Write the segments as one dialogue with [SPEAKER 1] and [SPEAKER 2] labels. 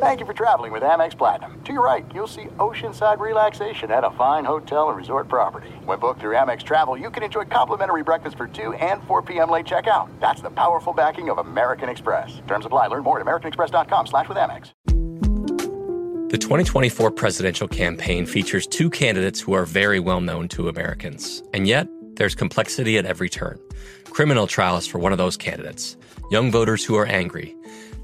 [SPEAKER 1] Thank you for traveling with Amex Platinum. To your right, you'll see oceanside relaxation at a fine hotel and resort property. When booked through Amex Travel, you can enjoy complimentary breakfast for 2 and 4 p.m. late checkout. That's the powerful backing of American Express. Terms apply. Learn more at americanexpress.com slash with Amex.
[SPEAKER 2] The 2024 presidential campaign features two candidates who are very well known to Americans. And yet, there's complexity at every turn. Criminal trials for one of those candidates. Young voters who are angry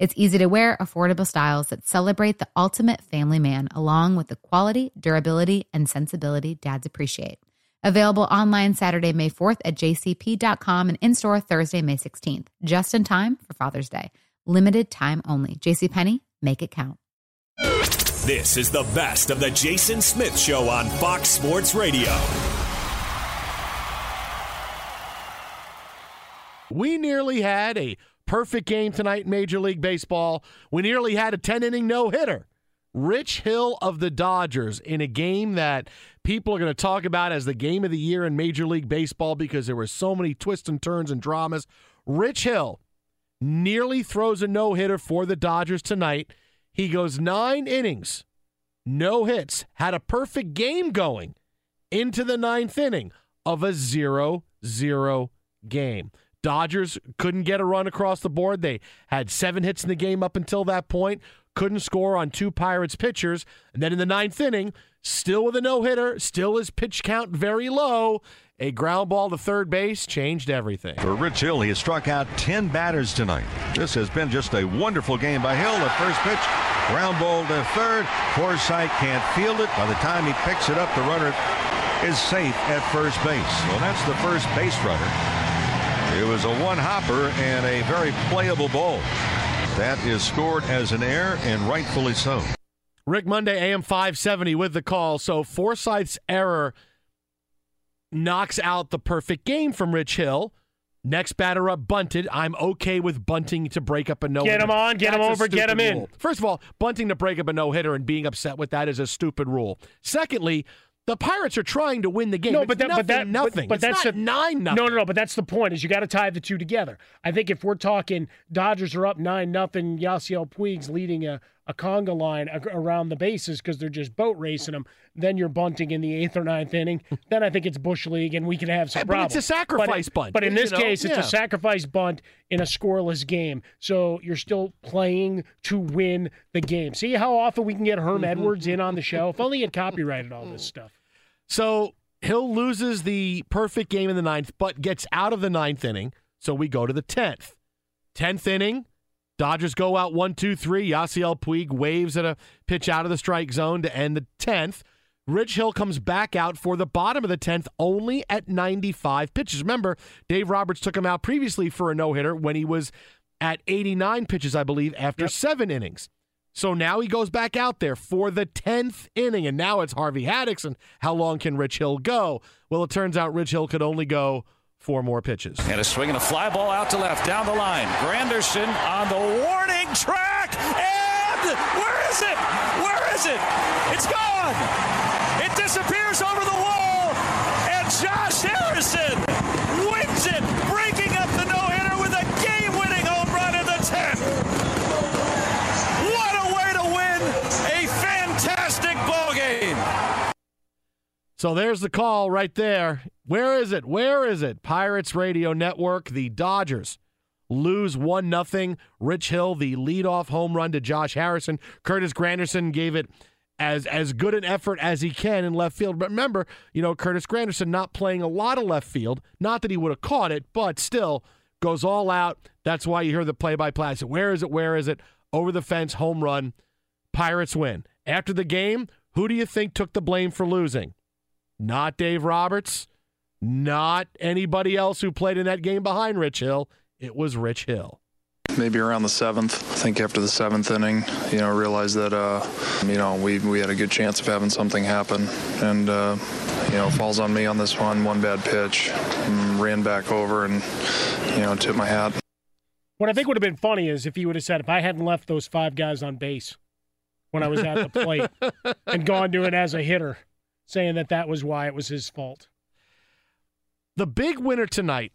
[SPEAKER 3] It's easy to wear, affordable styles that celebrate the ultimate family man, along with the quality, durability, and sensibility dads appreciate. Available online Saturday, May 4th at jcp.com and in store Thursday, May 16th, just in time for Father's Day. Limited time only. JCPenney, make it count.
[SPEAKER 4] This is the best of the Jason Smith Show on Fox Sports Radio.
[SPEAKER 5] We nearly had a perfect game tonight in Major League Baseball. We nearly had a 10 inning no hitter. Rich Hill of the Dodgers in a game that people are going to talk about as the game of the year in Major League Baseball because there were so many twists and turns and dramas. Rich Hill nearly throws a no hitter for the Dodgers tonight. He goes nine innings, no hits, had a perfect game going into the ninth inning of a 0 0 game. Dodgers couldn't get a run across the board. They had seven hits in the game up until that point, couldn't score on two Pirates pitchers. And then in the ninth inning, still with a no hitter, still his pitch count very low. A ground ball to third base changed everything.
[SPEAKER 6] For Rich Hill, he has struck out 10 batters tonight. This has been just a wonderful game by Hill. The first pitch, ground ball to third. Forsythe can't field it. By the time he picks it up, the runner is safe at first base. Well, that's the first base runner. It was a one hopper and a very playable ball. That is scored as an error and rightfully so.
[SPEAKER 5] Rick Monday, AM 570 with the call. So Forsythe's error knocks out the perfect game from Rich Hill. Next batter up bunted. I'm okay with bunting to break up a no. Hitter.
[SPEAKER 7] Get him on, get him over, get him in.
[SPEAKER 5] First of all, bunting to break up a no hitter and being upset with that is a stupid rule. Secondly, the Pirates are trying to win the game.
[SPEAKER 7] No,
[SPEAKER 5] it's
[SPEAKER 7] but that,
[SPEAKER 5] nothing,
[SPEAKER 7] but that,
[SPEAKER 5] nothing.
[SPEAKER 7] But, but
[SPEAKER 5] it's
[SPEAKER 7] that's
[SPEAKER 5] nine nothing.
[SPEAKER 7] No, no, no. But that's the point. Is you got to tie the two together. I think if we're talking Dodgers are up nine nothing, Yasiel Puig's leading a, a conga line around the bases because they're just boat racing them. Then you're bunting in the eighth or ninth inning. then I think it's bush league, and we can have some
[SPEAKER 5] Hey, but
[SPEAKER 7] problems.
[SPEAKER 5] it's a sacrifice
[SPEAKER 7] but,
[SPEAKER 5] bunt,
[SPEAKER 7] But in this
[SPEAKER 5] know?
[SPEAKER 7] case, it's
[SPEAKER 5] Yeah.
[SPEAKER 7] a sacrifice bunt in a scoreless game. So you're still playing to win the game. See how often we can get Herm
[SPEAKER 5] Mm-hmm.
[SPEAKER 7] Edwards in on the show? If only he had copyrighted all this stuff.
[SPEAKER 5] So Hill loses the perfect game in the ninth, but gets out of the ninth inning. So we go to the tenth. Tenth inning, Dodgers go out one, two, three. Yasiel Puig waves at a pitch out of the strike zone to end the tenth. Rich Hill comes back out for the bottom of the tenth, only at 95 pitches. Remember, Dave Roberts took him out previously for a no hitter when he was at 89 pitches, I believe, after seven innings. So now he goes back out there for the 10th inning, and now it's Harvey Haddix. And how long can Rich Hill go? Well, it turns out Rich Hill could only go four more pitches.
[SPEAKER 8] And a swing and a fly ball out to left, down the line. Granderson on the warning track. And where is it? Where is it? It's gone. It disappears over the wall. And Josh Harrison wins it,
[SPEAKER 5] So there's the call right there. Where is it? Where is it? Pirates Radio Network, the Dodgers lose 1 nothing. Rich Hill, the leadoff home run to Josh Harrison. Curtis Granderson gave it as as good an effort as he can in left field. But remember, you know, Curtis Granderson not playing a lot of left field. Not that he would have caught it, but still goes all out. That's why you hear the play by play. Where is it? Where is it? Over the fence, home run. Pirates win. After the game, who do you think took the blame for losing? Not Dave Roberts, not anybody else who played in that game behind Rich Hill. It was Rich Hill.
[SPEAKER 9] maybe around the seventh. I think after the seventh inning, you know, realized that uh, you know we we had a good chance of having something happen, and uh, you know, falls on me on this one. One bad pitch, ran back over, and you know, tipped my hat.
[SPEAKER 7] What I think would have been funny is if he would have said, if I hadn't left those five guys on base when I was at the plate and gone to it as a hitter, saying that that was why it was his fault.
[SPEAKER 5] The big winner tonight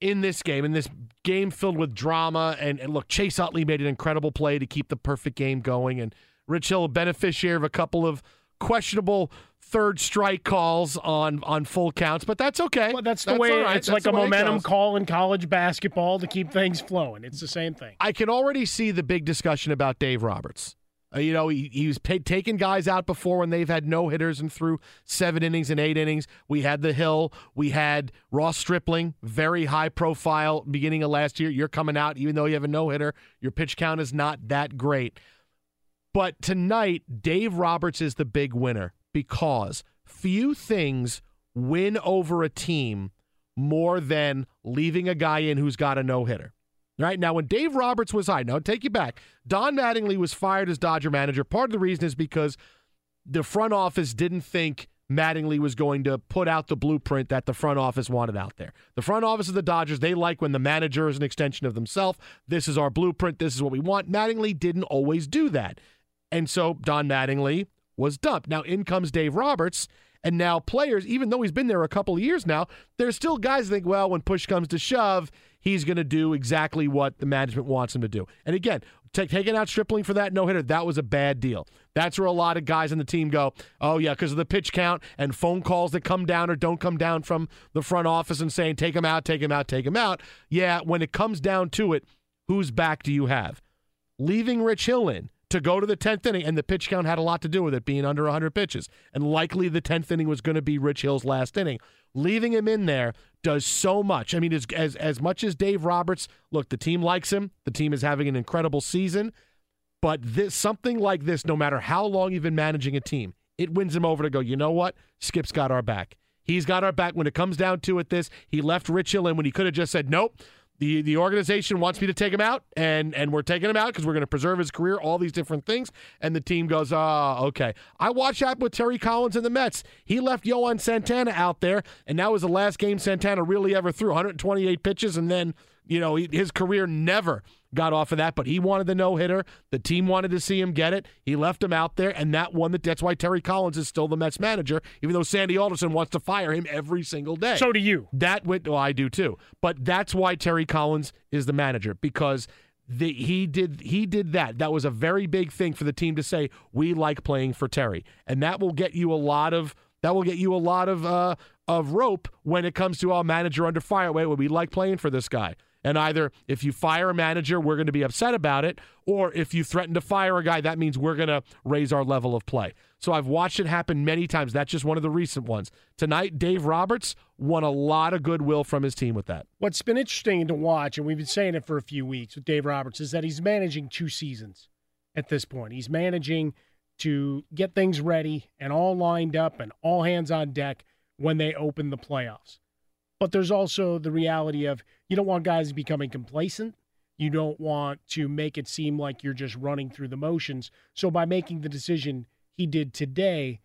[SPEAKER 5] in this game, in this game filled with drama, and, and look, Chase Utley made an incredible play to keep the perfect game going, and Rich Hill, a beneficiary of a couple of questionable third strike calls on on full counts, but that's okay.
[SPEAKER 7] Well, that's the
[SPEAKER 5] all
[SPEAKER 7] way
[SPEAKER 5] right.
[SPEAKER 7] it's
[SPEAKER 5] That's
[SPEAKER 7] like a
[SPEAKER 5] it
[SPEAKER 7] momentum call in college basketball to keep things flowing. It's the same thing.
[SPEAKER 5] I can already see the big discussion about Dave Roberts. Uh, you know, he, he's pa- taken guys out before when they've had no hitters and through seven innings and eight innings. We had the Hill. We had Ross Stripling, very high profile beginning of last year. You're coming out, even though you have a no hitter, your pitch count is not that great. But tonight, Dave Roberts is the big winner because few things win over a team more than leaving a guy in who's got a no hitter. Right now, when Dave Roberts was hired, now take you back. Don Mattingly was fired as Dodger manager. Part of the reason is because the front office didn't think Mattingly was going to put out the blueprint that the front office wanted out there. The front office of the Dodgers, they like when the manager is an extension of themselves. This is our blueprint. This is what we want. Mattingly didn't always do that. And so Don Mattingly was dumped. Now in comes Dave Roberts, and now players, even though he's been there a couple of years now, there's still guys that think, well, when push comes to shove, he's going to do exactly what the management wants him to do. And again, ta- taking out Stripling for that no hitter, that was a bad deal. That's where a lot of guys on the team go, oh, yeah, because of the pitch count and phone calls that come down or don't come down from the front office and saying, take him out, take him out, take him out. Yeah, when it comes down to it, whose back do you have? leaving Rich Hill in to go to the 10th inning, and the pitch count had a lot to do with it being under 100 pitches. And likely the 10th inning was going to be Rich Hill's last inning. Leaving him in there does so much. I mean, as, as, as much as Dave Roberts, look, the team likes him, the team is having an incredible season, but this something like this, no matter how long you've been managing a team, it wins him over to go, you know what? Skip's got our back. He's got our back when it comes down to it. This he left Rich Hill in when he could have just said, "Nope, the the organization wants me to take him out, and and we're taking him out because we're going to preserve his career. All these different things." And the team goes, "Ah, okay." I watched that with Terry Collins and the Mets. He left Johan Santana out there, and that was the last game Santana really ever threw 128 pitches, and then you know his career never got off of that. But he wanted the no hitter. The team wanted to see him get it. He left him out there, and that won. The, that's why Terry Collins is still the Mets manager, even though Sandy Alderson wants to fire him every single day.
[SPEAKER 7] So do you.
[SPEAKER 5] That went. Well, I do too. But that's why Terry Collins is the manager because the, he did he did that. That was a very big thing for the team to say we like playing for Terry, and that will get you a lot of that will get you a lot of uh, of rope when it comes to our manager under fire. Wait, we like playing for this guy. And either if you fire a manager, we're going to be upset about it, or if you threaten to fire a guy, that means we're going to raise our level of play. So I've watched it happen many times. That's just one of the recent ones. Tonight, Dave Roberts won a lot of goodwill from his team with that.
[SPEAKER 7] What's been interesting to watch, and we've been saying it for a few weeks with Dave Roberts, is that he's managing two seasons at this point. He's managing to get things ready and all lined up and all hands on deck when they open the playoffs. But there's also the reality of you don't want guys becoming complacent. You don't want to make it seem like you're just running through the motions. So by making the decision he did today,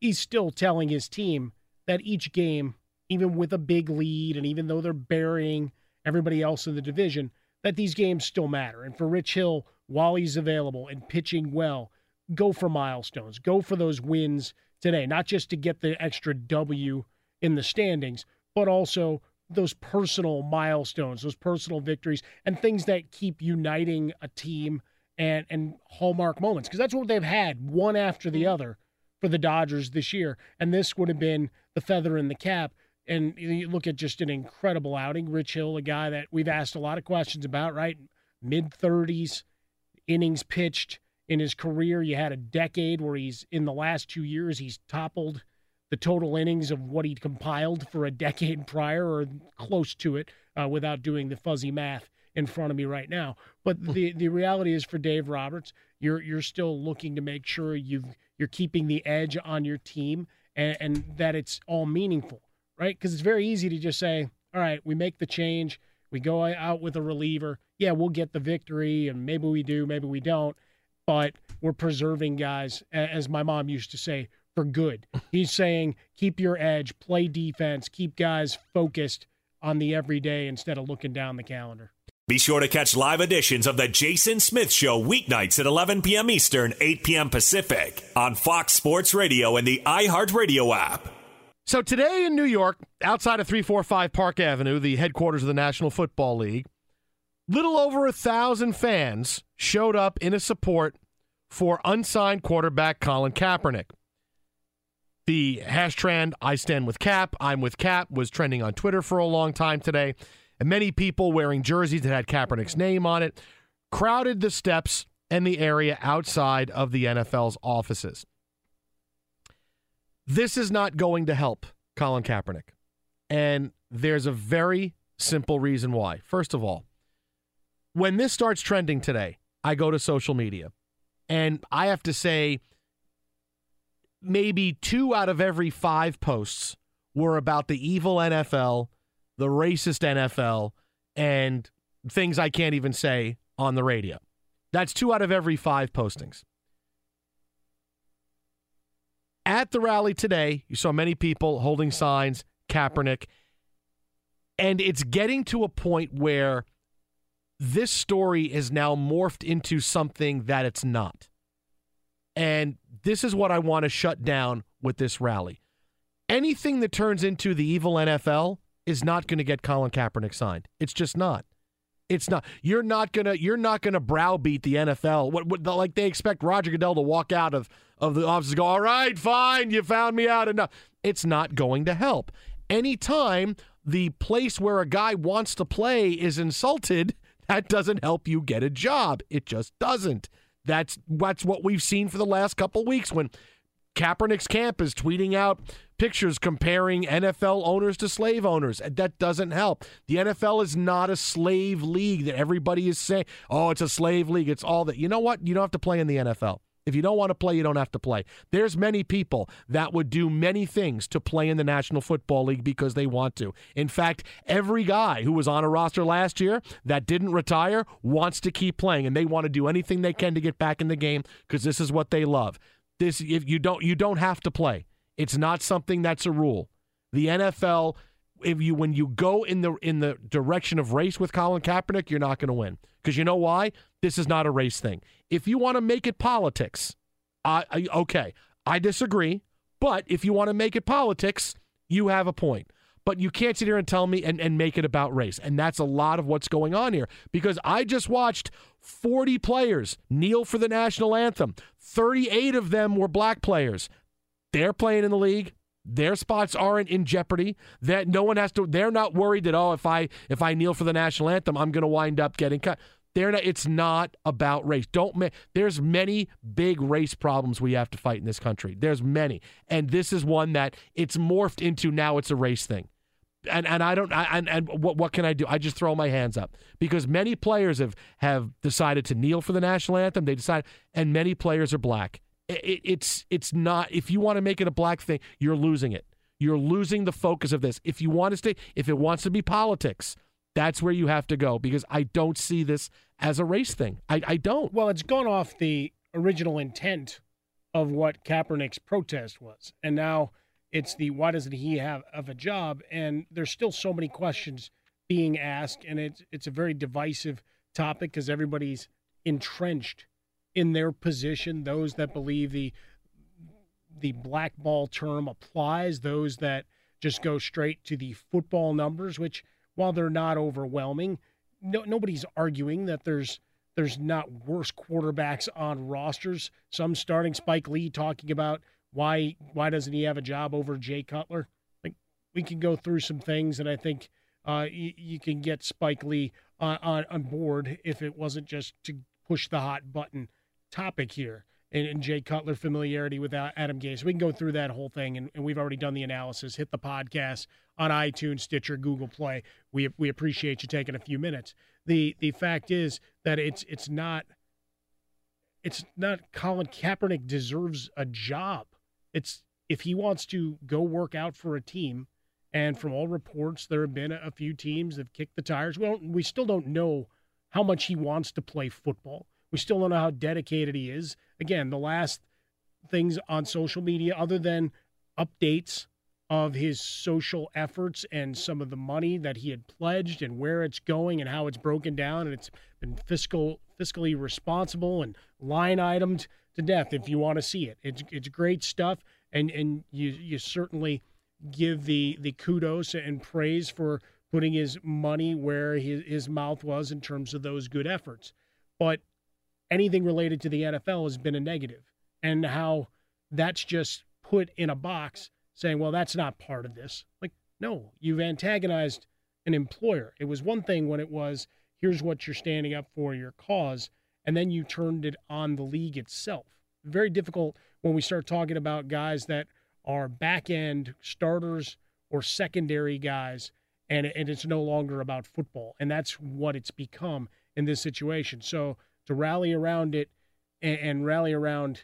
[SPEAKER 7] he's still telling his team that each game, even with a big lead and even though they're burying everybody else in the division, that these games still matter. And for Rich Hill, while he's available and pitching well, go for milestones, go for those wins today, not just to get the extra W in the standings, but also those personal milestones, those personal victories, and things that keep uniting a team and and hallmark moments because that's what they've had one after the mm-hmm. other for the Dodgers this year, and this would have been the feather in the cap. And you look at just an incredible outing. Rich Hill, a guy that we've asked a lot of questions about, right? Mid 30s, innings pitched in his career. You had a decade where he's in the last two years, he's toppled the total innings of what he'd compiled for a decade prior or close to it uh, without doing the fuzzy math in front of me right now. But hmm. the the reality is for Dave Roberts, you're you're still looking to make sure you've you're keeping the edge on your team and, and that it's all meaningful, right? Because it's very easy to just say, all right, we make the change, we go out with a reliever, yeah, we'll get the victory, and maybe we do, maybe we don't, but we're preserving guys, as my mom used to say, for good. He's saying keep your edge, play defense, keep guys focused on the everyday instead of looking down the calendar.
[SPEAKER 4] Be sure to catch live editions of the Jason Smith Show weeknights at 11 p.m. Eastern, 8 p.m. Pacific on Fox Sports Radio and the iHeartRadio app.
[SPEAKER 5] So today in New York, outside of 345 Park Avenue, the headquarters of the National Football League, little over a thousand fans showed up in a support for unsigned quarterback Colin Kaepernick. The hash trend, I stand with Kap, I'm with Kap, was trending on Twitter for a long time today. And many people wearing jerseys that had Kaepernick's name on it crowded the steps and the area outside of the NFL's offices. This is not going to help Colin Kaepernick. And there's a very simple reason why. First of all, when this starts trending today, I go to social media and I have to say, maybe two out of every five posts were about the evil NFL, the racist NFL, and things I can't even say on the radio. That's two out of every five postings. At the rally today, you saw many people holding signs, Kaepernick, and it's getting to a point where this story is now morphed into something that it's not. And this is what I want to shut down with this rally. Anything that turns into the evil NFL is not going to get Colin Kaepernick signed. It's just not. It's not. You're not gonna. You're not gonna browbeat the NFL. What, what like they expect Roger Goodell to walk out of of the office and go, "All right, fine, you found me out enough." It's not going to help. Anytime the place where a guy wants to play is insulted, that doesn't help you get a job. It just doesn't. That's that's what we've seen for the last couple weeks when Kaepernick's camp is tweeting out pictures comparing NFL owners to slave owners. That doesn't help. The NFL is not a slave league that everybody is saying, oh, it's a slave league. It's all that. You know what? You don't have to play in the NFL. If you don't want to play, you don't have to play. There's many people that would do many things to play in the National Football League because they want to. In fact, every guy who was on a roster last year that didn't retire wants to keep playing and they want to do anything they can to get back in the game because this is what they love. This if you don't you don't have to play. It's not something that's a rule. The NFL if you when you go in the in the direction of race with Colin Kaepernick, you're not going to win. Because you know why? This is not a race thing. If you want to make it politics, I, I okay, I disagree. But if you want to make it politics, you have a point. but you can't sit here and tell me and, and make it about race. And that's a lot of what's going on here because I just watched 40 players kneel for the national anthem. 38 of them were black players. They're playing in the league. Their spots aren't in jeopardy. That no one has to. They're not worried that oh, if I if I kneel for the national anthem, I'm going to wind up getting cut. They're not, it's not about race. Don't there's many big race problems we have to fight in this country. There's many, and this is one that it's morphed into. Now it's a race thing, and and I don't. I, and and what what can I do? I just throw my hands up because many players have have decided to kneel for the national anthem. They decide, and many players are black. It, it's it's not. If you want to make it a black thing, you're losing it. You're losing the focus of this. If you want to stay, if it wants to be politics, that's where you have to go because I don't see this as a race thing. I, I don't.
[SPEAKER 7] Well, it's gone off the original intent of what Kaepernick's protest was. And now it's the why doesn't he have of a job? And there's still so many questions being asked, and it's it's a very divisive topic because everybody's entrenched in their position. Those that believe the the blackball term applies, those that just go straight to the football numbers, which while they're not overwhelming, no, nobody's arguing that there's there's not worse quarterbacks on rosters. Some starting Spike Lee talking about why why doesn't he have a job over Jay Cutler? Like we can go through some things, and I think uh, you, you, can get Spike Lee on, on, on board if it wasn't just to push the hot button topic here and, and Jay Cutler familiarity with Adam Gase. We can go through that whole thing, and, and, we've already done the analysis. Hit the podcast on iTunes, Stitcher, Google Play. We we appreciate you taking a few minutes. the The fact is that it's it's not it's not Colin Kaepernick deserves a job. It's if he wants to go work out for a team, and from all reports, there have been a few teams that have kicked the tires. We don't, we still don't know how much he wants to play football. We still don't know how dedicated he is. Again, the last things on social media, other than updates of his social efforts and some of the money that he had pledged and where it's going and how it's broken down and it's been fiscal fiscally responsible and line itemed to death if you want to see it. It's it's great stuff and and you you certainly give the the kudos and praise for putting his money where his, his mouth was in terms of those good efforts. But anything related to the NFL has been a negative, and how that's just put in a box saying, well, that's not part of this. Like, no, you've antagonized an employer. It was one thing when it was, here's what you're standing up for, your cause, and then you turned it on the league itself. Very difficult when we start talking about guys that are back end starters or secondary guys, and, and it's no longer about football. And that's what it's become in this situation. So to rally around it and, and rally around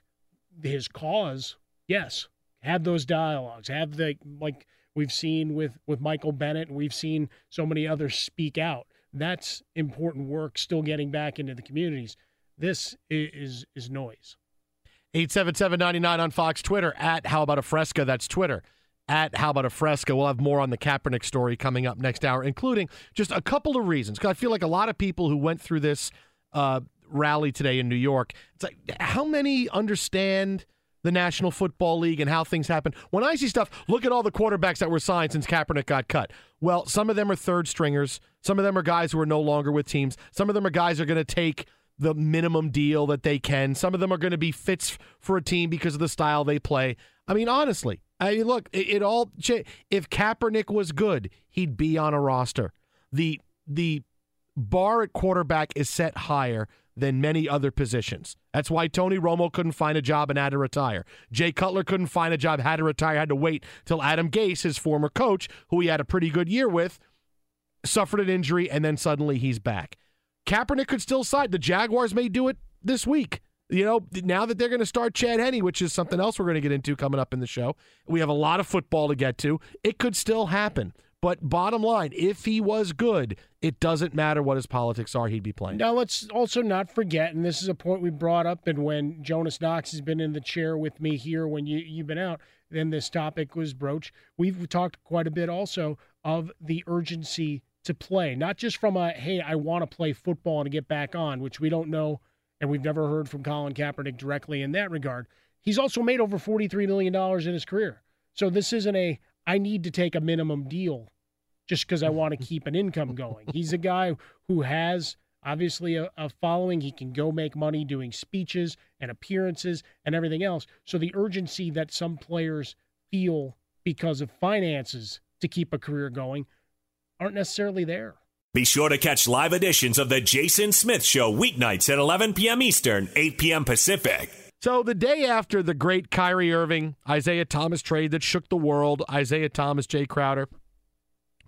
[SPEAKER 7] his cause, yes, have those dialogues, have the like we've seen with with Michael Bennett, we've seen so many others speak out. That's important work. Still getting back into the communities. This is is noise.
[SPEAKER 5] 877-99 on Fox Twitter at How About a Fresca. That's Twitter at How About a Fresca. We'll have more on the Kaepernick story coming up next hour, including just a couple of reasons. Because I feel like a lot of people who went through this uh, rally today in New York. It's like how many understand the National Football League and how things happen. When I see stuff, look at all the quarterbacks that were signed since Kaepernick got cut. Well, some of them are third stringers. Some of them are guys who are no longer with teams. Some of them are guys who are going to take the minimum deal that they can. Some of them are going to be fits for a team because of the style they play. I mean, honestly, I mean, look, it, it all. If Kaepernick was good, he'd be on a roster. The the bar at quarterback is set higher than many other positions. That's why Tony Romo couldn't find a job and had to retire. Jay Cutler couldn't find a job, had to retire, had to wait till Adam Gase, his former coach, who he had a pretty good year with, suffered an injury, and then suddenly he's back. Kaepernick could still sign. The Jaguars may do it this week. You know, now that they're going to start Chad Henne, which is something else we're going to get into coming up in the show, we have a lot of football to get to. It could still happen. But bottom line, if he was good, it doesn't matter what his politics are, he'd be playing.
[SPEAKER 7] Now, let's also not forget, and this is a point we brought up, and when Jonas Knox has been in the chair with me here when you, you've been out, then this topic was broached. We've talked quite a bit also of the urgency to play, not just from a, hey, I want to play football and get back on, which we don't know, and we've never heard from Colin Kaepernick directly in that regard. He's also made over $43 million in his career. So this isn't a, I need to take a minimum deal just because I want to keep an income going. He's a guy who has obviously a, a, following. He can go make money doing speeches and appearances and everything else. So the urgency that some players feel because of finances to keep a career going aren't necessarily there.
[SPEAKER 4] Be sure to catch live editions of The Jason Smith Show weeknights at 11 p.m. Eastern, 8 p.m. Pacific.
[SPEAKER 5] So the day after the great Kyrie Irving, Isaiah Thomas trade that shook the world, Isaiah Thomas, Jae Crowder,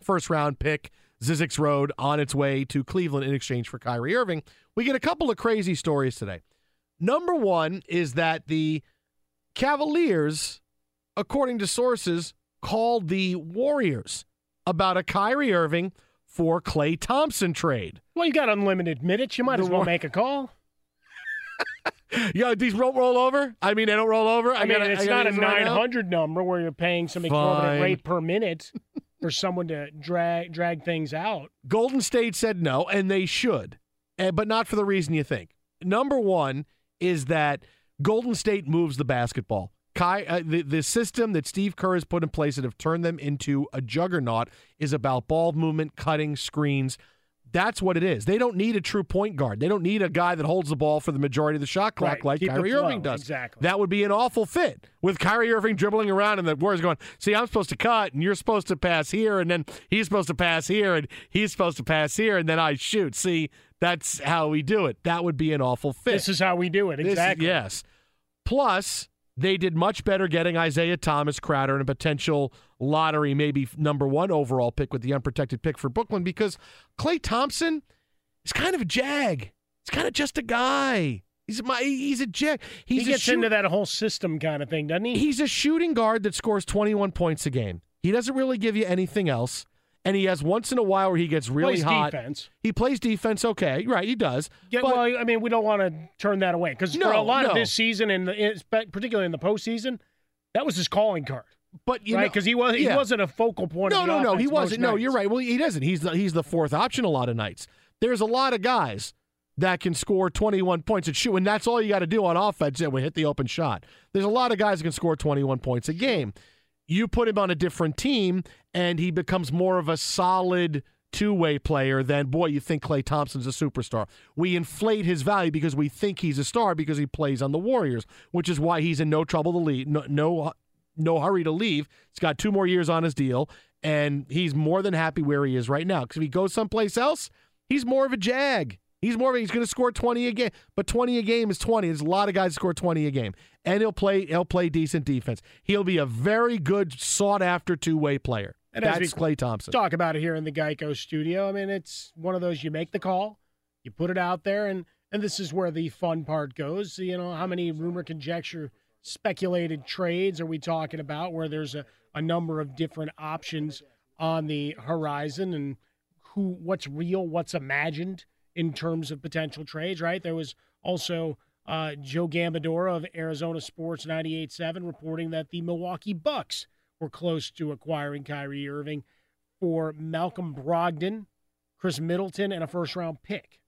[SPEAKER 5] first round pick, Zyzzyx Road on its way to Cleveland in exchange for Kyrie Irving, we get a couple of crazy stories today. Number one is that the Cavaliers, according to sources, called the Warriors about a Kyrie Irving for Klay Thompson trade.
[SPEAKER 7] Well, you got unlimited minutes. You might the as well war- make a call.
[SPEAKER 5] yeah, these don't roll over. I mean, they don't roll over.
[SPEAKER 7] I, I mean, gotta, it's I not a nine hundred right number where you're paying some exorbitant rate per minute for someone to drag drag things out.
[SPEAKER 5] Golden State said no, and they should, and, but not for the reason you think. Number one is that Golden State moves the basketball. Kai, uh, the, the system that Steve Kerr has put in place that have turned them into a juggernaut is about ball movement, cutting, screens. That's what it is. They don't need a true point guard. They don't need a guy that holds the ball for the majority of the shot clock right. like Keep Kyrie Irving does.
[SPEAKER 7] Exactly.
[SPEAKER 5] That would be an awful fit with Kyrie Irving dribbling around and the Warriors going, see, I'm supposed to cut and you're supposed to pass here and then he's supposed to pass here and he's supposed to pass here and then I shoot. See, that's how we do it. That would be an awful fit.
[SPEAKER 7] This is how we do it. Exactly.
[SPEAKER 5] This, yes. Plus, they did much better getting Isaiah Thomas Crowder and a potential lottery, maybe number one overall pick with the unprotected pick for Brooklyn because Klay Thompson – is kind of a jag. He's kind of just a guy. He's my he's a jag. He's
[SPEAKER 7] he gets shoot- into that whole system kind of thing, doesn't he?
[SPEAKER 5] He's a shooting guard that scores 21 points a game. He doesn't really give you anything else. And he has once in a while where he gets really
[SPEAKER 7] plays
[SPEAKER 5] hot.
[SPEAKER 7] Defense.
[SPEAKER 5] He plays defense okay. Right, he does.
[SPEAKER 7] Yeah, but, well, I mean, we don't want to turn that away because no, for a lot no. of this season, and particularly in the postseason, that was his calling card.
[SPEAKER 5] But you
[SPEAKER 7] right, because he was he yeah. wasn't a focal point.
[SPEAKER 5] No, no, no, he wasn't. No,
[SPEAKER 7] nights.
[SPEAKER 5] you're right. Well, he doesn't. He's the, he's the fourth option a lot of nights there's a lot of guys that can score 21 points and shoot, and that's all you got to do on offense. And we hit the open shot. There's a lot of guys that can score 21 points a game. You put him on a different team, and he becomes more of a solid two-way player than boy you think Klay Thompson's a superstar. We inflate his value because we think he's a star because he plays on the Warriors, which is why he's in no trouble to leave, no no, no hurry to leave. He's got two more years on his deal, and he's more than happy where he is right now. Because if he goes someplace else, He's more of a jag. He's more of a, he's going to score 20 a game, but 20 a game is 20. There's a lot of guys score 20 a game. And he'll play he'll play decent defense. He'll be a very good sought after two-way player. And That's Klay Thompson.
[SPEAKER 7] Talk about it here in the Geico studio. I mean, it's one of those you make the call, you put it out there and and this is where the fun part goes. You know, how many rumor conjecture speculated trades are we talking about where there's a, a number of different options on the horizon and who what's real, what's imagined in terms of potential trades, right? There was also uh, Joe Gambadoro of Arizona Sports 98.7 reporting that the Milwaukee Bucks were close to acquiring Kyrie Irving for Malcolm Brogdon, Khris Middleton, and a first round pick.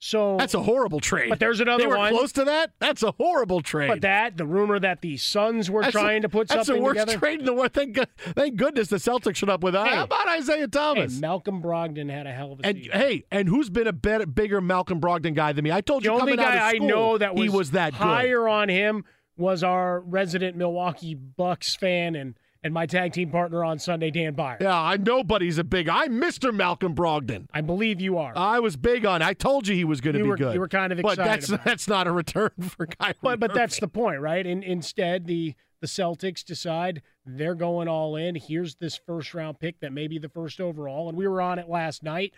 [SPEAKER 7] So
[SPEAKER 5] that's a horrible trade.
[SPEAKER 7] But there's another
[SPEAKER 5] they were
[SPEAKER 7] one.
[SPEAKER 5] close to that. That's a horrible trade.
[SPEAKER 7] But that the rumor that the Suns were that's trying a, to put
[SPEAKER 5] something
[SPEAKER 7] together.
[SPEAKER 5] That's the worst trade in the world. Thank, thank goodness the Celtics showed up with that. Hey, How about Isaiah Thomas?
[SPEAKER 7] Hey, Malcolm Brogdon had a hell of a
[SPEAKER 5] and,
[SPEAKER 7] season.
[SPEAKER 5] Hey, and who's been a better, bigger Malcolm Brogdon guy than me? I told
[SPEAKER 7] the
[SPEAKER 5] you.
[SPEAKER 7] The only guy
[SPEAKER 5] school,
[SPEAKER 7] I know that was
[SPEAKER 5] he was that
[SPEAKER 7] higher
[SPEAKER 5] good.
[SPEAKER 7] on him was our resident Milwaukee Bucks fan and and my tag team partner on Sunday, Dan Beyer.
[SPEAKER 5] Yeah, I nobody's a big. I'm Mr. Malcolm Brogdon.
[SPEAKER 7] I believe you are.
[SPEAKER 5] I was big on. I told you he was going to be
[SPEAKER 7] were,
[SPEAKER 5] good.
[SPEAKER 7] You were kind of excited,
[SPEAKER 5] but that's that's not a return for Kyrie.
[SPEAKER 7] But but that's the point, right? And instead, the the Celtics decide they're going all in. Here's this first round pick that may be the first overall, and we were on it last night.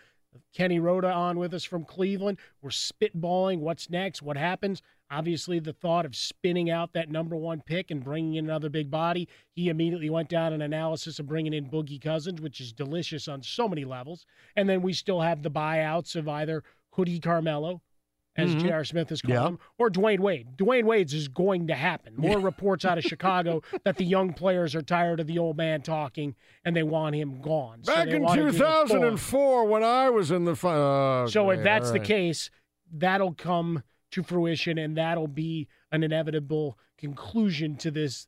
[SPEAKER 7] Kenny Roda on with us from Cleveland. We're spitballing what's next, what happens. Obviously, the thought of spinning out that number one pick and bringing in another big body, he immediately went down an analysis of bringing in Boogie Cousins, which is delicious on so many levels. And then we still have the buyouts of either Hoodie Carmelo, as mm-hmm. J.R. Smith has called yeah. him, or Dwyane Wade. Dwyane Wade's is going to happen. More reports out of Chicago that the young players are tired of the old man talking and they want him gone.
[SPEAKER 5] Back so in 2004, when I was in the. Oh,
[SPEAKER 7] so if that's right. the case, that'll come to fruition, and that'll be an inevitable conclusion to this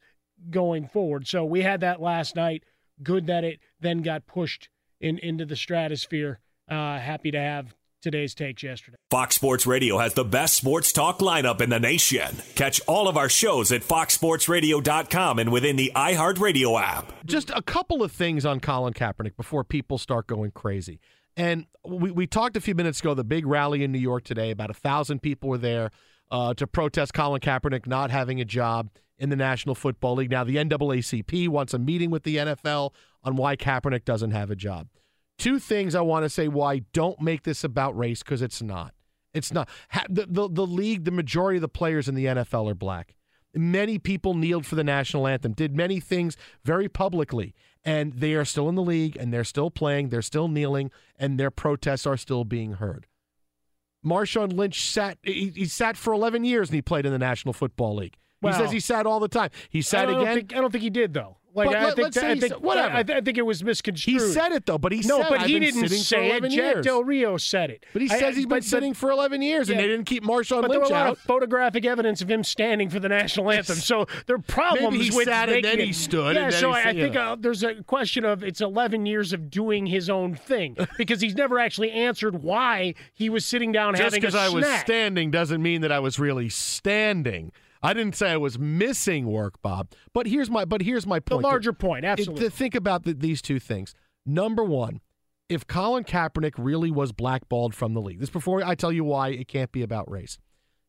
[SPEAKER 7] going forward. So we had that last night. Good that it then got pushed in, into the stratosphere. Uh, happy to have today's takes yesterday.
[SPEAKER 4] Fox Sports Radio has the best sports talk lineup in the nation. Catch all of our shows at foxsportsradio.com and within the iHeartRadio app.
[SPEAKER 5] Just a couple of things on Colin Kaepernick before people start going crazy. And we, we talked a few minutes ago, the big rally in New York today, about a thousand people were there uh, to protest Colin Kaepernick not having a job in the National Football League. Now, the NAACP wants a meeting with the NFL on why Kaepernick doesn't have a job. Two things I want to say why don't make this about race because it's not. It's not. The, the, the league, the majority of the players in the NFL are black. Many people kneeled for the national anthem, did many things very publicly, and they are still in the league and they're still playing, they're still kneeling, and their protests are still being heard. Marshawn Lynch sat he, he sat for 11 years and he played in the National Football League. He says he sat all the time. He sat
[SPEAKER 7] I
[SPEAKER 5] again.
[SPEAKER 7] Think, I don't think he did though. Like
[SPEAKER 5] But
[SPEAKER 7] I
[SPEAKER 5] let-
[SPEAKER 7] think, that- I think
[SPEAKER 5] whatever.
[SPEAKER 7] I, th- I think it was misconstrued.
[SPEAKER 5] He said it though, but he
[SPEAKER 7] no,
[SPEAKER 5] said
[SPEAKER 7] but he didn't say it.
[SPEAKER 5] 11
[SPEAKER 7] Jack
[SPEAKER 5] years.
[SPEAKER 7] Del Rio said it.
[SPEAKER 5] But he
[SPEAKER 7] I-
[SPEAKER 5] says he's been
[SPEAKER 7] but-
[SPEAKER 5] sitting for 11 years, and they didn't keep Marshawn
[SPEAKER 7] But there were
[SPEAKER 5] Lynch
[SPEAKER 7] a lot
[SPEAKER 5] out.
[SPEAKER 7] of photographic evidence of him standing for the national anthem. So there are problems
[SPEAKER 5] Maybe he
[SPEAKER 7] with
[SPEAKER 5] sat and then he stood,
[SPEAKER 7] Yeah, so I, I think
[SPEAKER 5] yeah.
[SPEAKER 7] uh, there's a question of it's 11 years of doing his own thing because he's never actually answered why he was sitting down
[SPEAKER 5] Just
[SPEAKER 7] having a snack.
[SPEAKER 5] Just because I was standing doesn't mean that I was really standing. I didn't say I was missing work, Bob. But here's my but here's my
[SPEAKER 7] the
[SPEAKER 5] point.
[SPEAKER 7] larger point,
[SPEAKER 5] It-
[SPEAKER 7] absolutely.
[SPEAKER 5] to think about the, these two things. Number one, if Colin Kaepernick really was blackballed from the league, this before I tell you why it can't be about race.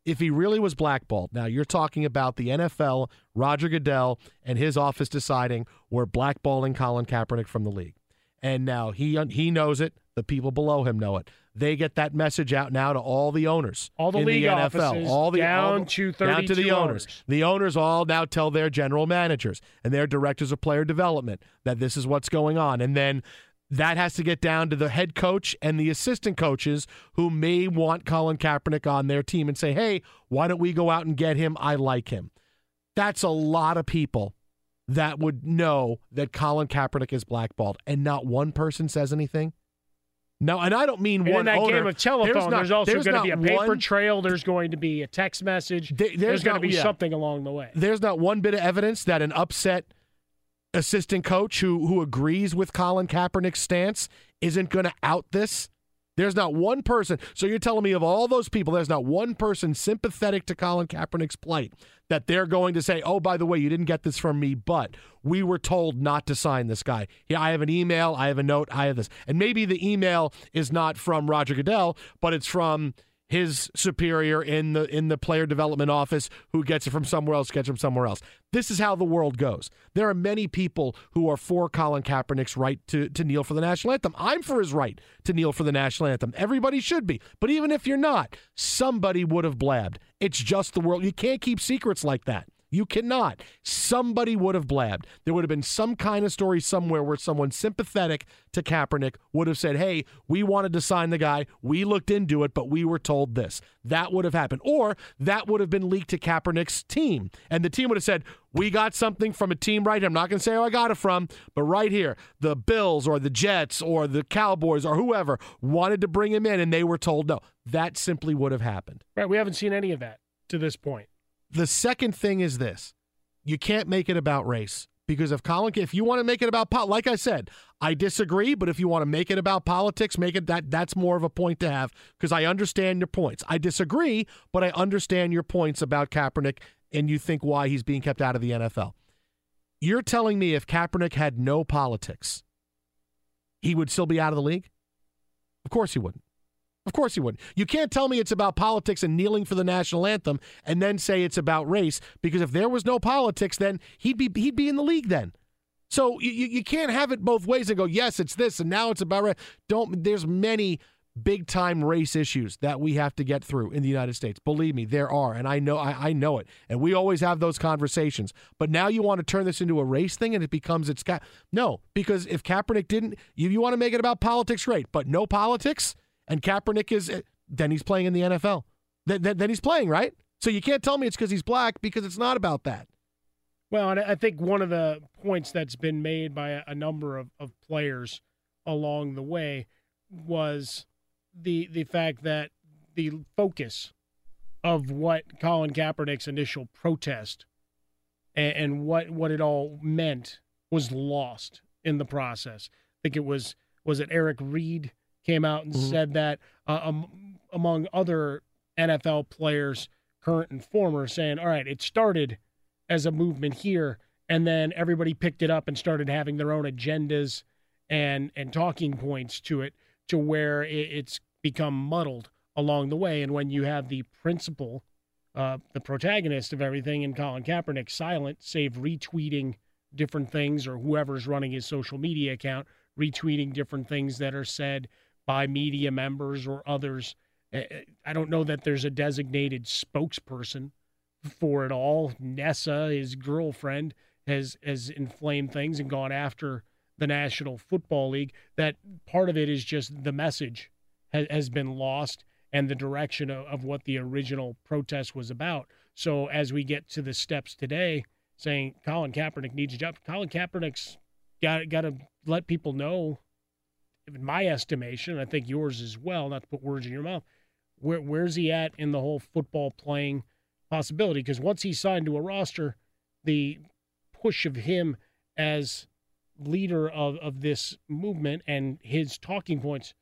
[SPEAKER 5] If he really was blackballed, now you're talking about the NFL, Roger Goodell, and his office deciding we're blackballing Colin Kaepernick from the league. And now he he knows it. The people below him know it. They get that message out now to all the owners,
[SPEAKER 7] All the
[SPEAKER 5] in
[SPEAKER 7] league
[SPEAKER 5] the NFL,
[SPEAKER 7] offices,
[SPEAKER 5] all the
[SPEAKER 7] down
[SPEAKER 5] all
[SPEAKER 7] to
[SPEAKER 5] down to the owners.
[SPEAKER 7] owners.
[SPEAKER 5] The owners all now tell their general managers and their directors of player development that this is what's going on. And then that has to get down to the head coach and the assistant coaches who may want Colin Kaepernick on their team and say, hey, why don't we go out and get him? I like him. That's a lot of people that would know that Colin Kaepernick is blackballed and not one person says anything. No, and I don't mean
[SPEAKER 7] And
[SPEAKER 5] one
[SPEAKER 7] in that
[SPEAKER 5] owner.
[SPEAKER 7] game of telephone, there's,
[SPEAKER 5] not-
[SPEAKER 7] also
[SPEAKER 5] there's
[SPEAKER 7] going to be a paper
[SPEAKER 5] one-
[SPEAKER 7] trail. There's going to be a text message.
[SPEAKER 5] There-
[SPEAKER 7] there's going to be
[SPEAKER 5] yeah.
[SPEAKER 7] something along the way.
[SPEAKER 5] There's not one bit of evidence that an upset assistant coach who who agrees with Colin Kaepernick's stance isn't going to out this. There's not one person. So you're telling me of all those people, there's not one person sympathetic to Colin Kaepernick's plight that they're going to say, "Oh, by the way, you didn't get this from me, but we were told not to sign this guy." Yeah, I have an email, I have a note, I have this, and maybe the email is not from Roger Goodell, but it's from his superior in the in the player development office who gets it from somewhere else gets it from somewhere else. This is how the world goes. There are many people who are for Colin Kaepernick's right to, to kneel for the national anthem. I'm for his right to kneel for the national anthem. Everybody should be. But even if you're not, somebody would have blabbed. It's just the world. You can't keep secrets like that. You cannot. Somebody would have blabbed. There would have been some kind of story somewhere where someone sympathetic to Kaepernick would have said, Hey, we wanted to sign the guy. We looked into it, but we were told this. That would have happened. Or that would have been leaked to Kaepernick's team. And the team would have said, We got something from a team right here. I'm not going to say who I got it from, but right here, the Bills or the Jets or the Cowboys or whoever wanted to bring him in and they were told no. That simply would have happened.
[SPEAKER 7] Right. We haven't seen any of that to this point.
[SPEAKER 5] The second thing is this: you can't make it about race because if Colin, if you want to make it about pol, like I said, I disagree. But if you want to make it about politics, make it that. That's more of a point to have because I understand your points. I disagree, but I understand your points about Kaepernick, and you think why he's being kept out of the NFL. You're telling me if Kaepernick had no politics, he would still be out of the league? Of course he wouldn't. Of course he wouldn't. You can't tell me it's about politics and kneeling for the national anthem and then say it's about race because if there was no politics, then he'd be he'd be in the league then. So you, you can't have it both ways and go, yes, it's this and now it's about race. Don't there's many big time race issues that we have to get through in the United States. Believe me, there are, and I know I, I know it. And we always have those conversations. But now you want to turn this into a race thing and it becomes it's got no, because if Kaepernick didn't you, you want to make it about politics, great, but no politics and Kaepernick is eh, then he's playing in the NFL. Then, then, then he's playing, right? So you can't tell me it's because he's black because it's not about that.
[SPEAKER 7] Well, and I think one of the points that's been made by a, number of, of players along the way was the the fact that the focus of what Colin Kaepernick's initial protest and, and what what it all meant was lost in the process. I think it was was it Eric Reid came out and
[SPEAKER 5] Mhm.
[SPEAKER 7] said that uh, um, among other NFL players, current and former, saying, "All right, it started as a movement here, and then everybody picked it up and started having their own agendas and and talking points to it, to where it, it's become muddled along the way. And when you have the principal, uh, the protagonist of everything, and Colin Kaepernick silent, save retweeting different things or whoever's running his social media account retweeting different things that are said by media members or others. I don't know that there's a designated spokesperson for it all. Nessa, his girlfriend, has has inflamed things and gone after the National Football League. That part of it is just the message has, has been lost and the direction of, of what the original protest was about. So as we get to the steps today, saying Colin Kaepernick needs a job, Colin Kaepernick's got got to let people know. In my estimation, I think yours as well. Not to put words in your mouth. Where where's he at in the whole football playing possibility? Because once he's signed to a roster, the push of him as leader of, of this movement and his talking points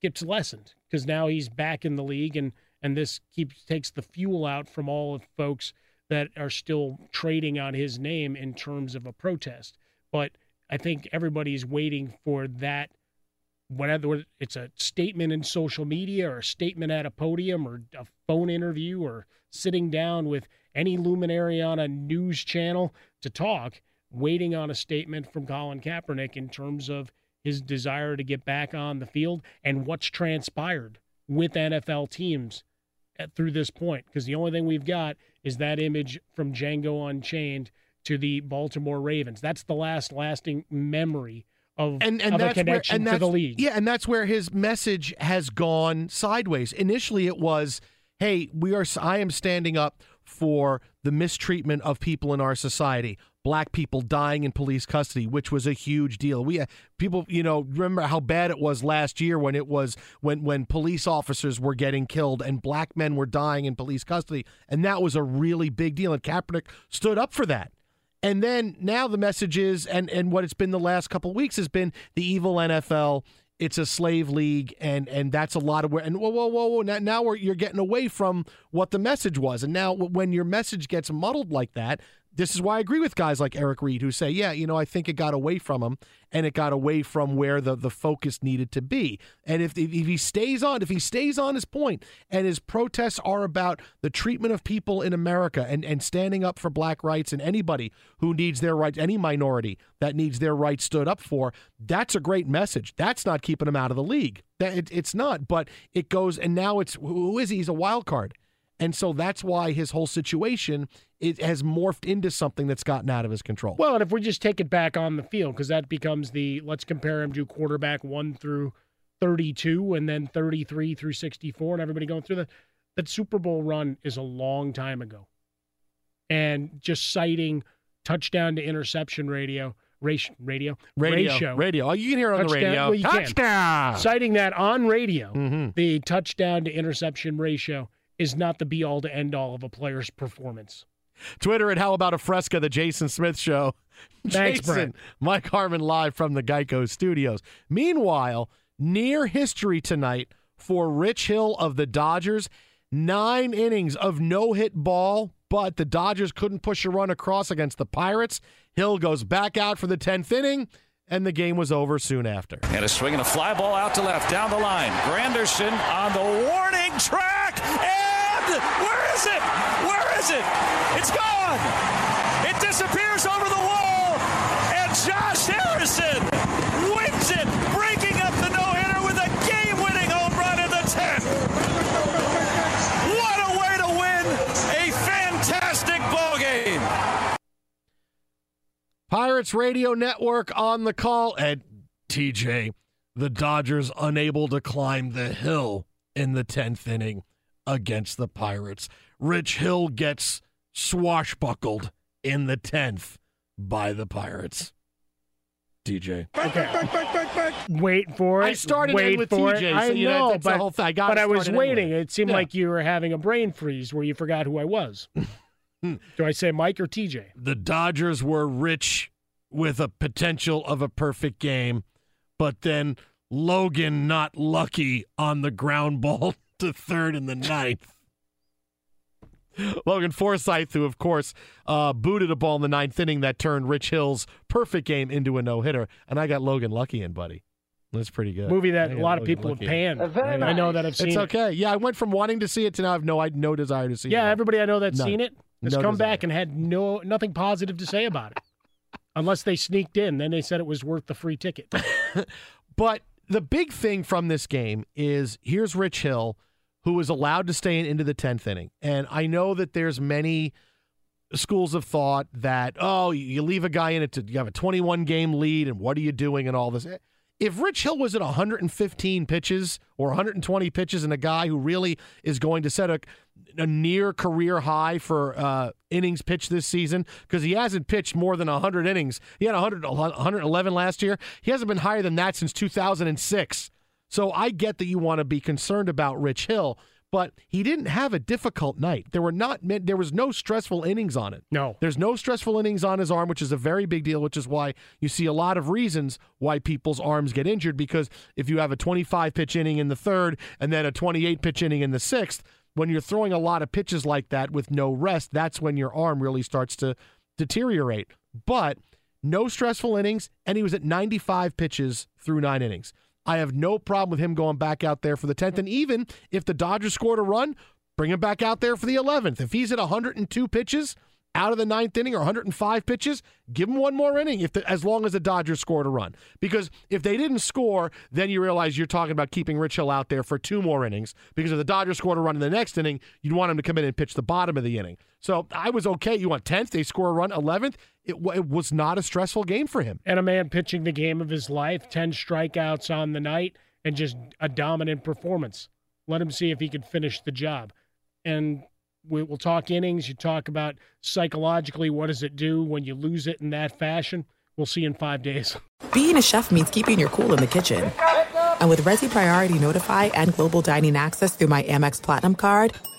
[SPEAKER 7] gets lessened because now he's back in the league and and this keeps takes the fuel out from all of folks that are still trading on his name in terms of a protest. But I think everybody's waiting for that whatever it's a statement in social media or a statement at a podium or a phone interview or sitting down with any luminary on a news channel to talk, waiting on a statement from Colin Kaepernick in terms of his desire to get back on the field and what's transpired with NFL teams at, through this point. Because the only thing we've got is that image from Django Unchained to the Baltimore Ravens. That's the last lasting memory of,
[SPEAKER 5] and, and
[SPEAKER 7] of
[SPEAKER 5] that's where,
[SPEAKER 7] connection
[SPEAKER 5] and
[SPEAKER 7] to
[SPEAKER 5] that's,
[SPEAKER 7] the league.
[SPEAKER 5] Yeah, and that's where his message has gone sideways. Initially, it was, "Hey, we are. I am standing up for the mistreatment of people in our society." Black people dying in police custody, which was a huge deal. We uh, people, you know, remember how bad it was last year when it was when when police officers were getting killed and black men were dying in police custody, and that was a really big deal. And Kaepernick stood up for that. And then now the message is, and and what it's been the last couple weeks has been the evil NFL. It's a slave league, and and that's a lot of where. And whoa, whoa, whoa, whoa! Now, now you're getting away from what the message was, and now when your message gets muddled like that, this is why I agree with guys like Eric Reid who say, yeah, you know, I think it got away from him and it got away from where the, the focus needed to be. And if, if he stays on, if he stays on his point and his protests are about the treatment of people in America and, and standing up for black rights and anybody who needs their rights, any minority that needs their rights stood up for, that's a great message. That's not keeping him out of the league. That it, it's not, but it goes, and now it's, who is he? He's a wild card. And so that's why his whole situation it has morphed into something that's gotten out of his control.
[SPEAKER 7] Well, and if we just take it back on the field, because that becomes the let's compare him to quarterback one through 32 and then 33 through 64 and everybody going through that. That Super Bowl run is a long time ago. And just citing touchdown to interception radio, ratio, radio,
[SPEAKER 5] radio,
[SPEAKER 7] ratio,
[SPEAKER 5] radio. Oh, you can hear it on
[SPEAKER 7] touchdown,
[SPEAKER 5] the radio.
[SPEAKER 7] Well, you
[SPEAKER 5] touchdown.
[SPEAKER 7] Can. Citing that on radio,
[SPEAKER 5] mm-hmm.
[SPEAKER 7] the touchdown to interception ratio is not the be all to end all of a player's performance.
[SPEAKER 5] Twitter at How About a Fresca, the Jason Smith Show.
[SPEAKER 7] Thanks,
[SPEAKER 5] Jason,
[SPEAKER 7] Brent.
[SPEAKER 5] Mike Harmon live from the Geico Studios. Meanwhile, near history tonight for Rich Hill of the Dodgers. Nine innings of no hit ball, but the Dodgers couldn't push a run across against the Pirates. Hill goes back out for the 10th inning, and the game was over soon after.
[SPEAKER 8] And a swing and a fly ball out to left, down the line. Granderson on the warning track, and where is it? Where is it? It's gone. It disappears over the wall, and Josh Harrison wins it, breaking up the no-hitter with a game-winning home run in the 10th. What a way to win a fantastic ball game.
[SPEAKER 5] Pirates Radio Network on the call at TJ. The Dodgers unable to climb the hill in the 10th inning against the Pirates. Rich Hill gets swashbuckled in the 10th by the Pirates. TJ.
[SPEAKER 7] Okay. Wait for it.
[SPEAKER 5] I started
[SPEAKER 7] Wait
[SPEAKER 5] in with
[SPEAKER 7] for
[SPEAKER 5] TJ,
[SPEAKER 7] It.
[SPEAKER 5] so
[SPEAKER 7] I
[SPEAKER 5] you know,
[SPEAKER 7] know,
[SPEAKER 5] that's the
[SPEAKER 7] but,
[SPEAKER 5] whole thing. I got
[SPEAKER 7] but I was waiting.
[SPEAKER 5] anyway.
[SPEAKER 7] It seemed
[SPEAKER 5] Yeah.
[SPEAKER 7] like you were having a brain freeze where you forgot who I was. Do I say Mike or TJ?
[SPEAKER 5] The Dodgers were rich with a potential of a perfect game, but then Logan not lucky on the ground ball to third in the ninth. Logan Forsythe, who of course uh, booted a ball in the ninth inning that turned Rich Hill's perfect game into a no hitter, and I got Logan Lucky in, buddy. That's pretty good.
[SPEAKER 7] Movie that a
[SPEAKER 5] got
[SPEAKER 7] lot of people have
[SPEAKER 5] Lucky in.
[SPEAKER 7] panned. I know that I've seen it.
[SPEAKER 5] It's
[SPEAKER 7] it.
[SPEAKER 5] okay. Yeah, I went from wanting to see it to now I have no, I no desire to see it.
[SPEAKER 7] Yeah, everybody I know that's
[SPEAKER 5] None.
[SPEAKER 7] seen it has
[SPEAKER 5] No
[SPEAKER 7] come
[SPEAKER 5] desire.
[SPEAKER 7] back and had no nothing positive to say about it. Unless they sneaked in, then they said it was worth the free ticket.
[SPEAKER 5] But the big thing from this game is here's Rich Hill, who was allowed to stay in into the tenth inning, and I know that there's many schools of thought that oh you leave a guy in it to you have a 21 game lead and what are you doing and all this. If rich hill was at 115 pitches or 120 pitches and a guy who really is going to set a, a near career high for uh, innings pitched this season because he hasn't pitched more than 100 innings. He had 100, 111 last year. He hasn't been higher than that since 2006 so i get that you want to be concerned about rich hill but he didn't have a difficult night. There were not there was no stressful innings on it.
[SPEAKER 7] No.
[SPEAKER 5] There's no stressful innings on his arm, which is a very big deal, which is why you see a lot of reasons why people's arms get injured because if you have a 25 pitch inning in the 3rd and then a 28 pitch inning in the 6th, when you're throwing a lot of pitches like that with no rest, that's when your arm really starts to deteriorate. But no stressful innings and he was at 95 pitches through 9 innings. I have no problem with him going back out there for the 10th. And even if the Dodgers scored a run, bring him back out there for the 11th. If he's at 102 pitches out of the ninth inning or 105 pitches, give him one more inning if the, as long as the Dodgers scored a run. Because if they didn't score, then you realize you're talking about keeping Rich Hill out there for two more innings. Because if the Dodgers scored a run in the next inning, you'd want him to come in and pitch the bottom of the inning. So I was okay. You want 10th, they score a run, 11th. It, it was not a stressful game for him.
[SPEAKER 7] and a man pitching the game of his life, 10 strikeouts on the night, and just a dominant performance. Let him see if he could finish the job. And we, we'll talk innings. You talk about psychologically, what does it do when you lose it in that fashion? We'll see in five days.
[SPEAKER 10] Being a chef means keeping your cool in the kitchen. And with Resy Priority Notify and Global Dining Access through my Amex Platinum card,